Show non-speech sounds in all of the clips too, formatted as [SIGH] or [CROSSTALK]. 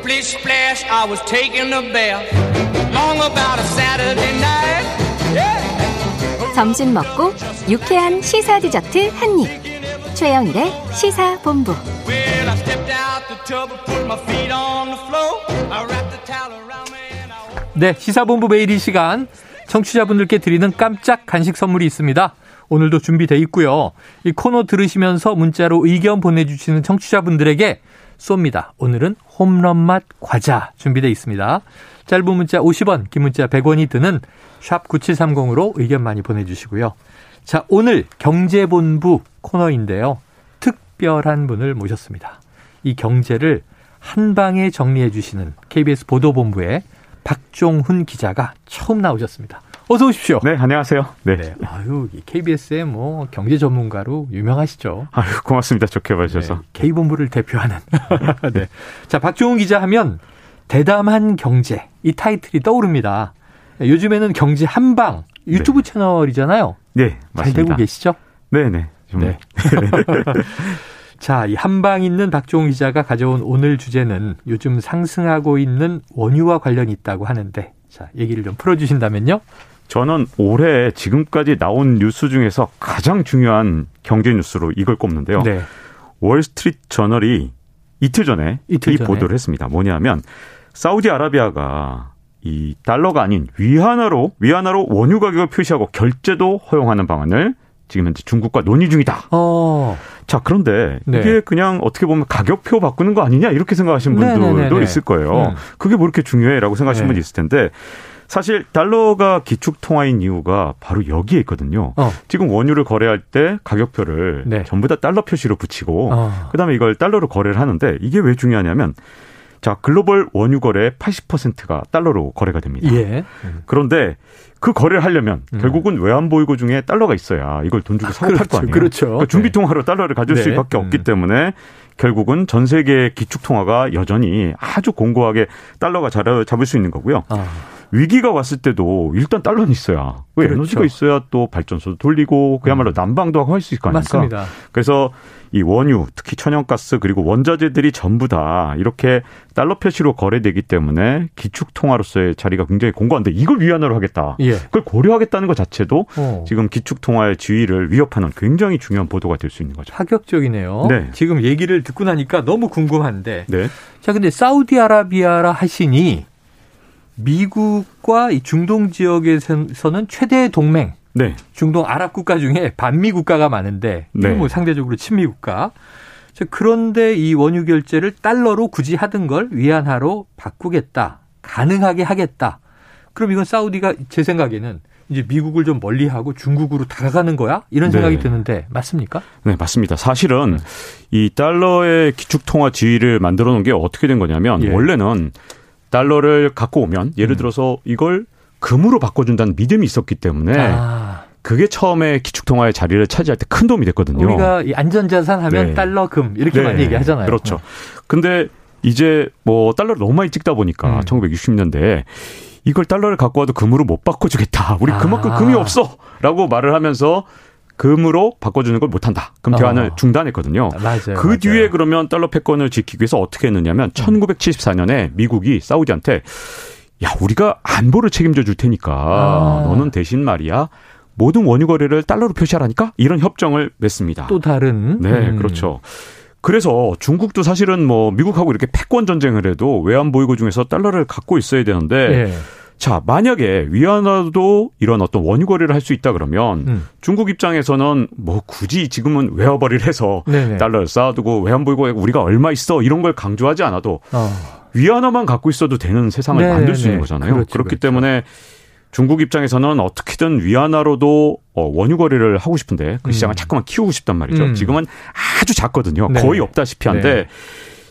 Splish splash, I was taking a bath. Long about a Saturday night. Yeah. 점심 먹고 유쾌한 시사 디저트 한 입. 최영일의 시사 본부. Well, I stepped out the tub and put my feet on the floor. I wrapped the towel around me and I... 네, 시사본부 매일 이 시간 청취자분들께 드리는 깜짝 간식 선물이 있습니다. 오늘도 준비돼 있고요. 이 코너 들으시면서 문자로 의견 보내주시는 청취자분들에게 쏩니다. 오늘은 홈런 맛 과자 준비돼 있습니다. 짧은 문자 50원, 긴 문자 100원이 드는 샵 9730으로 의견 많이 보내주시고요. 자, 오늘 경제본부 코너인데요. 특별한 분을 모셨습니다. 이 경제를 한 방에 정리해 주시는 KBS 보도본부의 박종훈 기자가 처음 나오셨습니다. 어서 오십시오. 네, 안녕하세요. 네. 네. 아유, KBS의 뭐 경제 전문가로 유명하시죠. 아유, 고맙습니다. 좋게 봐주셔서. 네, K본부를 대표하는. [LAUGHS] 네. 자, 박종훈 기자 하면 대담한 경제 이 타이틀이 떠오릅니다. 요즘에는 경제 한방 유튜브 네. 채널이잖아요. 네, 맞습니다. 잘 되고 계시죠? 네, 네. 좀 네. [LAUGHS] 자, 이 한방 있는 박종훈 기자가 가져온 오늘 주제는 요즘 상승하고 있는 원유와 관련이 있다고 하는데, 자, 얘기를 좀 풀어주신다면요? 저는 올해 지금까지 나온 뉴스 중에서 가장 중요한 경제 뉴스로 이걸 꼽는데요. 네. 월스트리트 저널이 이틀 전에 이틀 이 전에. 보도를 했습니다. 뭐냐면 사우디아라비아가 이 달러가 아닌 위안화로 위안화로 원유 가격을 표시하고 결제도 허용하는 방안을 지금 현재 중국과 논의 중이다. 어, 자, 그런데 네. 이게 그냥 어떻게 보면 가격표 바꾸는 거 아니냐 이렇게 생각하시는 분들도 네네네네. 있을 거예요. 음. 그게 뭐 이렇게 중요해라고 생각하시는 네. 분이 있을 텐데 사실 달러가 기축 통화인 이유가 바로 여기에 있거든요. 어, 지금 원유를 거래할 때 가격표를 네. 전부 다 달러 표시로 붙이고 어. 그다음에 이걸 달러로 거래를 하는데 이게 왜 중요하냐면 자, 글로벌 원유 거래의 80%가 달러로 거래가 됩니다. 예. 그런데 그 거래를 하려면 음. 결국은 외환 보유고 중에 달러가 있어야 이걸 돈 주고 사고 팔거 그렇죠, 아니에요. 그렇죠. 그러니까 준비 통화로 달러를 가질 네. 수밖에 없기 음. 때문에 결국은 전 세계 기축 통화가 여전히 아주 공고하게 달러가 자- 잡을 수 있는 거고요. 아, 위기가 왔을 때도 일단 달러는 있어야 왜 그렇죠. 음. 에너지가 있어야 또 발전소도 돌리고 그야말로 난방도 하고 할 수 있을 거 아닙니까? 맞습니다. 그래서 이 원유, 특히 천연가스 그리고 원자재들이 전부 다 이렇게 달러 표시로 거래되기 때문에 기축 통화로서의 자리가 굉장히 공고한데 이걸 위안화로 하겠다. 예. 그걸 고려하겠다는 것 자체도 어. 지금 기축 통화의 지위를 위협하는 굉장히 중요한 보도가 될 수 있는 거죠. 파격적이네요. 네. 지금 얘기를 듣고 나니까 너무 궁금한데. 네. 자, 근데 사우디아라비아라 하시니 미국과 이 중동 지역에서는 최대 동맹, 네. 중동 아랍 국가 중에 반미 국가가 많은데 네. 뭐 상대적으로 친미 국가. 자, 그런데 이 원유 결제를 달러로 굳이 하던 걸 위안화로 바꾸겠다. 가능하게 하겠다. 그럼 이건 사우디가 제 생각에는 이제 미국을 좀 멀리하고 중국으로 다가가는 거야? 이런 생각이 네. 드는데 맞습니까? 네, 맞습니다. 사실은 이 달러의 기축 통화 지위를 만들어 놓은 게 어떻게 된 거냐면 예. 원래는 달러를 갖고 오면 예를 음. 들어서 이걸 금으로 바꿔준다는 믿음이 있었기 때문에 아, 그게 처음에 기축 통화의 자리를 차지할 때 큰 도움이 됐거든요. 우리가 이 안전자산 하면 네. 달러 금 이렇게 많이 얘기하잖아요. 그렇죠. 근데 이제 뭐 달러를 너무 많이 찍다 보니까 음. 1960년대에 이걸 달러를 갖고 와도 금으로 못 바꿔주겠다. 우리 아. 그만큼 금이 없어 라고 말을 하면서 금으로 바꿔주는 걸 못한다. 금 대환을 어. 중단했거든요. 맞아요. 그 맞아요. 뒤에 그러면 달러 패권을 지키기 위해서 어떻게 했느냐면 1974년에 미국이 사우디한테 야 우리가 안보를 책임져 줄 테니까 아. 너는 대신 말이야 모든 원유 거래를 달러로 표시하라니까 이런 협정을 맺습니다. 또 다른 네, 음. 그렇죠. 그래서 중국도 사실은 뭐 미국하고 이렇게 패권 전쟁을 해도 외환 보유고 중에서 달러를 갖고 있어야 되는데 예. 자 만약에 위안화도 이런 어떤 원유 거래를 할 수 있다 그러면 음. 중국 입장에서는 뭐 굳이 지금은 외화벌이를 해서 네네. 달러를 쌓아두고 외환 보유고에 우리가 얼마 있어 이런 걸 강조하지 않아도 어. 위안화만 갖고 있어도 되는 세상을 네네. 만들 수 있는 거잖아요. 그렇죠, 그렇기 그렇죠. 때문에 중국 입장에서는 어떻게든 위안화로도 어, 원유 거래를 하고 싶은데 그 시장을 음. 자꾸만 키우고 싶단 말이죠. 음. 지금은 아주 작거든요. 네. 거의 없다시피 한데 네.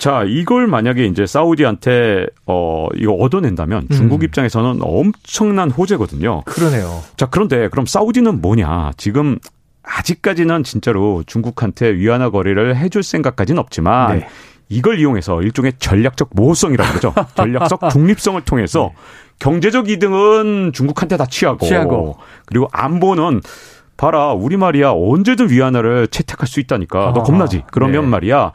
자, 이걸 만약에 이제 사우디한테 어 이거 얻어낸다면 중국 음. 입장에서는 엄청난 호재거든요. 그러네요. 자, 그런데 그럼 사우디는 뭐냐? 지금 아직까지는 진짜로 중국한테 위안화 거래를 해줄 생각까지는 없지만 네. 이걸 이용해서 일종의 전략적 모호성이라고 그러죠. [LAUGHS] 전략적 중립성을 통해서 경제적 이득은 중국한테 다 취하고, 취하고. 그리고 안보는 봐라 우리 말이야 언제든 위안화를 채택할 수 있다니까 너 아, 겁나지? 그러면 네. 말이야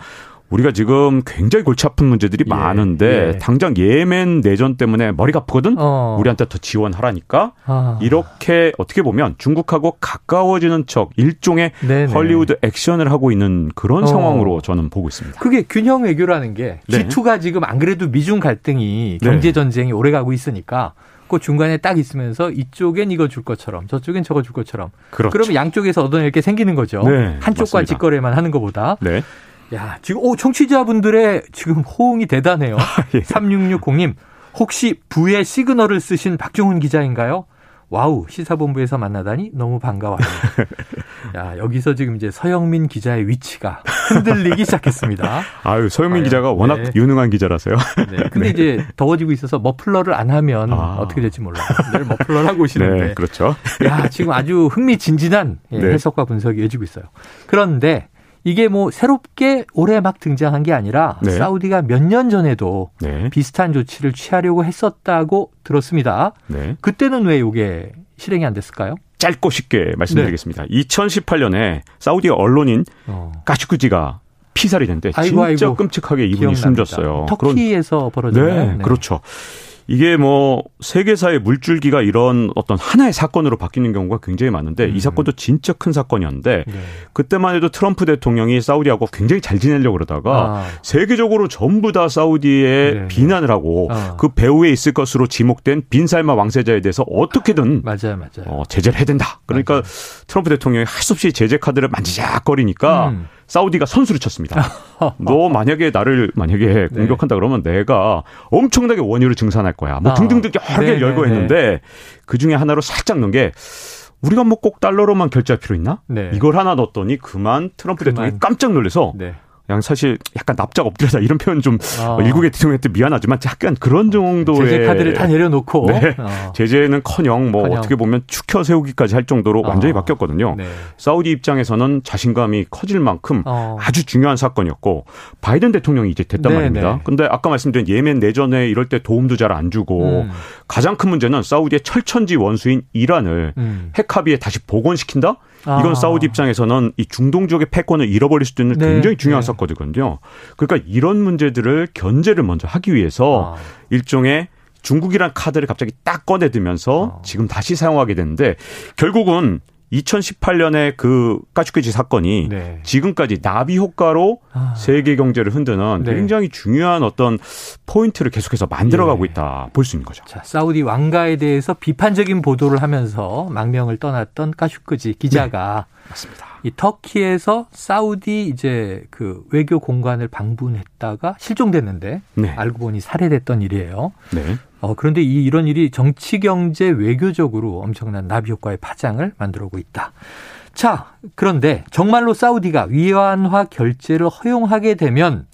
우리가 지금 굉장히 골치 아픈 문제들이 예, 많은데 예. 당장 예멘 내전 때문에 머리가 아프거든. 어. 우리한테 더 지원하라니까. 아. 이렇게 어떻게 보면 중국하고 가까워지는 척 일종의 네네. 헐리우드 액션을 하고 있는 그런 어. 상황으로 저는 보고 있습니다. 그게 균형 외교라는 게 네. G2가 지금 안 그래도 미중 갈등이 네. 경제 전쟁이 오래 가고 있으니까 그 중간에 딱 있으면서 이쪽엔 이거 줄 것처럼 저쪽엔 저거 줄 것처럼 그렇죠. 그러면 양쪽에서 얻어낼 게 생기는 거죠. 네, 한쪽과 맞습니다. 직거래만 하는 것보다. 네. 야, 지금 오 청취자분들의 지금 호응이 대단해요. [LAUGHS] 예. 3660님 혹시 부의 시그널을 쓰신 박종훈 기자인가요? wow 시사본부에서 만나다니 너무 반가워요. [LAUGHS] 야 여기서 지금 이제 서영민 기자의 위치가 흔들리기 [LAUGHS] 시작했습니다. 아유, 서영민 아유, 기자가 워낙 네. 유능한 기자라서요. 네. 근데 이제 더워지고 있어서 머플러를 안 하면 아. 어떻게 될지 몰라요. 늘 머플러를 하고 오시는데. 네, 그렇죠. 야, 지금 아주 흥미진진한 예, 네. 해석과 분석이 이어지고 있어요. 그런데 이게 뭐 새롭게 올해 막 등장한 게 아니라 네. 사우디가 몇 년 전에도 네. 비슷한 조치를 취하려고 했었다고 들었습니다. 네. 그때는 왜 이게 실행이 안 됐을까요? 짧고 쉽게 말씀드리겠습니다. 2018년에 사우디 언론인 어. 까슈쿠지가 피살이 됐는데 아이고, 진짜 아이고. 끔찍하게 이분이 기억납니다. 숨졌어요. 터키에서 벌어졌나요? 그런, 네, 그렇죠. 이게 뭐 세계사의 물줄기가 이런 어떤 하나의 사건으로 바뀌는 경우가 굉장히 많은데 음. 이 사건도 진짜 큰 사건이었는데 네. 그때만 해도 트럼프 대통령이 사우디하고 굉장히 잘 지내려고 그러다가 아, 세계적으로 전부 다 사우디에 네. 비난을 하고 어. 그 배후에 있을 것으로 지목된 빈살마 왕세자에 대해서 어떻게든 맞아요, 맞아요. 어, 제재를 해야 된다. 그러니까 맞아요. 트럼프 대통령이 할 수 없이 제재 카드를 만지작거리니까 음. 사우디가 선수를 쳤습니다. 너 [LAUGHS] 만약에 나를 만약에 네. 공격한다 그러면 내가 엄청나게 원유를 증산할 거야. 뭐 아. 등등등 여러 네, 개를 열고 네, 네. 했는데 그 중에 하나로 살짝 넣은 게 우리가 뭐 꼭 달러로만 결제할 필요 있나? 네. 이걸 하나 넣었더니 그만 트럼프 그만. 대통령이 깜짝 놀라서 네. 그냥 사실 약간 납작 엎드려다 이런 표현 좀 어. 일국의 대통령한테 미안하지만 약간 그런 정도의 제재 카드를 다 내려놓고 네. 어. 제재는커녕 뭐 커녕. 어떻게 보면 축혀 세우기까지 할 정도로 어. 완전히 바뀌었거든요. 네. 사우디 입장에서는 자신감이 커질 만큼 어. 아주 중요한 사건이었고 바이든 대통령이 이제 됐단 네, 말입니다. 네. 근데 아까 말씀드린 예멘 내전에 이럴 때 도움도 잘 안 주고 음. 가장 큰 문제는 사우디의 철천지 원수인 이란을 음. 핵 합의에 다시 복원시킨다? 이건 아. 사우디 입장에서는 이 중동 지역의 패권을 잃어버릴 수도 있는 네, 굉장히 중요한 네. 사건이거든요. 그러니까 이런 문제들을 견제를 먼저 하기 위해서 아. 일종의 중국이란 카드를 갑자기 딱 꺼내들면서 어. 지금 다시 사용하게 되는데 결국은 2018년에 그 까슈케지 사건이 네. 지금까지 나비 효과로 아. 세계 경제를 흔드는 네. 굉장히 중요한 어떤 포인트를 계속해서 만들어가고 예. 있다 볼 수 있는 거죠. 자, 사우디 왕가에 대해서 비판적인 보도를 하면서 망명을 떠났던 까슈크지 기자가 맞습니다. 이 터키에서 사우디 이제 그 외교 공간을 방문했다가 실종됐는데 네. 알고 보니 살해됐던 일이에요. 네. 어, 그런데 이, 이런 일이 정치, 경제, 외교적으로 엄청난 나비 효과의 파장을 만들어오고 있다. 자, 그런데 정말로 사우디가 위안화 결제를 허용하게 되면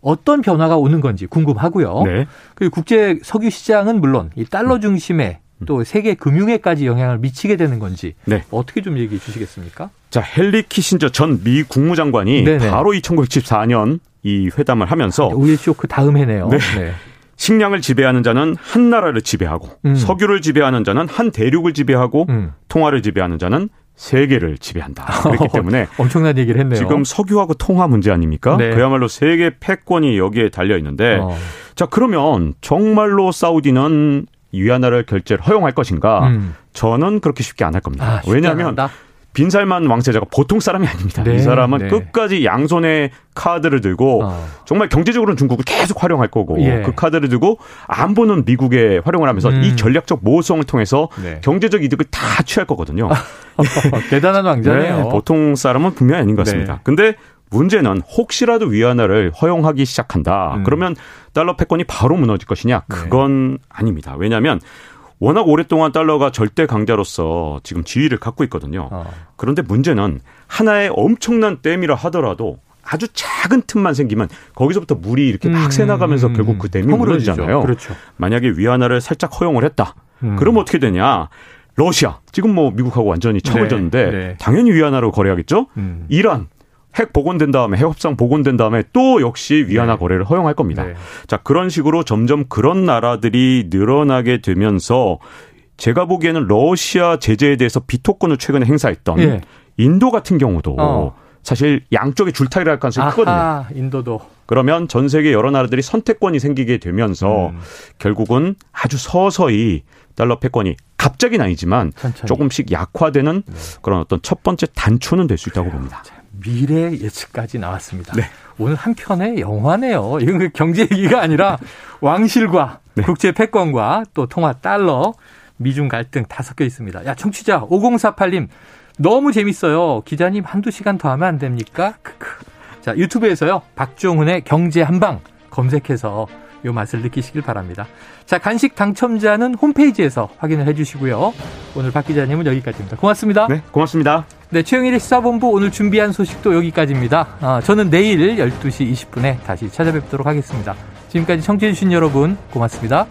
어떤 변화가 오는 건지 궁금하고요. 네. 그리고 국제 석유 시장은 물론 이 달러 중심의 또 세계 금융에까지 영향을 미치게 되는 건지 네. 어떻게 좀 얘기해 주시겠습니까? 자, 헨리 키신저 전 미 국무장관이 네네. 바로 이 1974년 이 회담을 하면서 오일 쇼크 다음 해네요. 네. 네. 식량을 지배하는 자는 한 나라를 지배하고 음. 석유를 지배하는 자는 한 대륙을 지배하고 음. 통화를 지배하는 자는 세계를 지배한다. 그렇기 [LAUGHS] 때문에 엄청난 얘기를 했네요. 지금 석유하고 통화 문제 아닙니까? 네. 그야말로 세계 패권이 여기에 달려 있는데 어. 자 그러면 정말로 사우디는 위안화를 결제를 허용할 것인가? 음. 저는 그렇게 쉽게 안 할 겁니다. 아, 왜냐하면 않았다. 빈살만 왕세자가 보통 사람이 아닙니다. 네, 이 사람은 네. 끝까지 양손에 카드를 들고 어. 정말 경제적으로는 중국을 계속 활용할 거고 예. 그 카드를 들고 안보는 미국에 활용을 하면서 음. 이 전략적 모호성을 통해서 네. 경제적 이득을 다 취할 거거든요. [LAUGHS] 대단한 왕자네요. 네, 보통 사람은 분명히 아닌 것 같습니다. 네. 근데 문제는 혹시라도 위안화를 허용하기 시작한다. 음. 그러면 달러 패권이 바로 무너질 것이냐? 네. 그건 아닙니다. 왜냐하면 워낙 오랫동안 달러가 절대 강자로서 지금 지위를 갖고 있거든요. 어. 그런데 문제는 하나의 엄청난 댐이라 하더라도 아주 작은 틈만 생기면 거기서부터 물이 이렇게 막 음, 새나가면서 음, 결국 그 댐이. 무너지잖아요. 그렇죠. 만약에 위안화를 살짝 허용을 했다. 음. 그러면 어떻게 되냐? 러시아 지금 뭐 미국하고 완전히 척을 네, 졌는데 네. 당연히 위안화로 거래하겠죠. 음. 이란 핵 복원된 다음에 핵 협상 복원된 다음에 또 역시 위안화 네. 거래를 허용할 겁니다. 네. 자 그런 식으로 점점 그런 나라들이 늘어나게 되면서 제가 보기에는 러시아 제재에 대해서 비토권을 최근에 행사했던 예. 인도 같은 경우도 어. 사실 양쪽에 줄타기를 할 가능성이 크거든요. 인도도. 그러면 전 세계 여러 나라들이 선택권이 생기게 되면서 음. 결국은 아주 서서히 달러 패권이 갑자기는 아니지만 천천히. 조금씩 약화되는 그런 어떤 첫 번째 단초는 될 수 있다고 봅니다. 미래 예측까지 나왔습니다. 네. 오늘 한 편의 영화네요. 이건 그 경제 얘기가 아니라 왕실과 네. 국제 패권과 또 통화 달러, 미중 갈등 다 섞여 있습니다. 야, 청취자 5048님 너무 재밌어요. 기자님 한두 시간 더 하면 안 됩니까? 크크. 자, 유튜브에서요. 박종훈의 경제 한방 검색해서 요 맛을 느끼시길 바랍니다. 자, 간식 당첨자는 홈페이지에서 확인을 해 주시고요. 오늘 박 기자님은 여기까지입니다. 고맙습니다. 네, 고맙습니다. 네, 최영일의 시사본부 오늘 준비한 소식도 여기까지입니다. 아, 저는 내일 12시 20분에 다시 찾아뵙도록 하겠습니다. 지금까지 청취해주신 여러분 고맙습니다.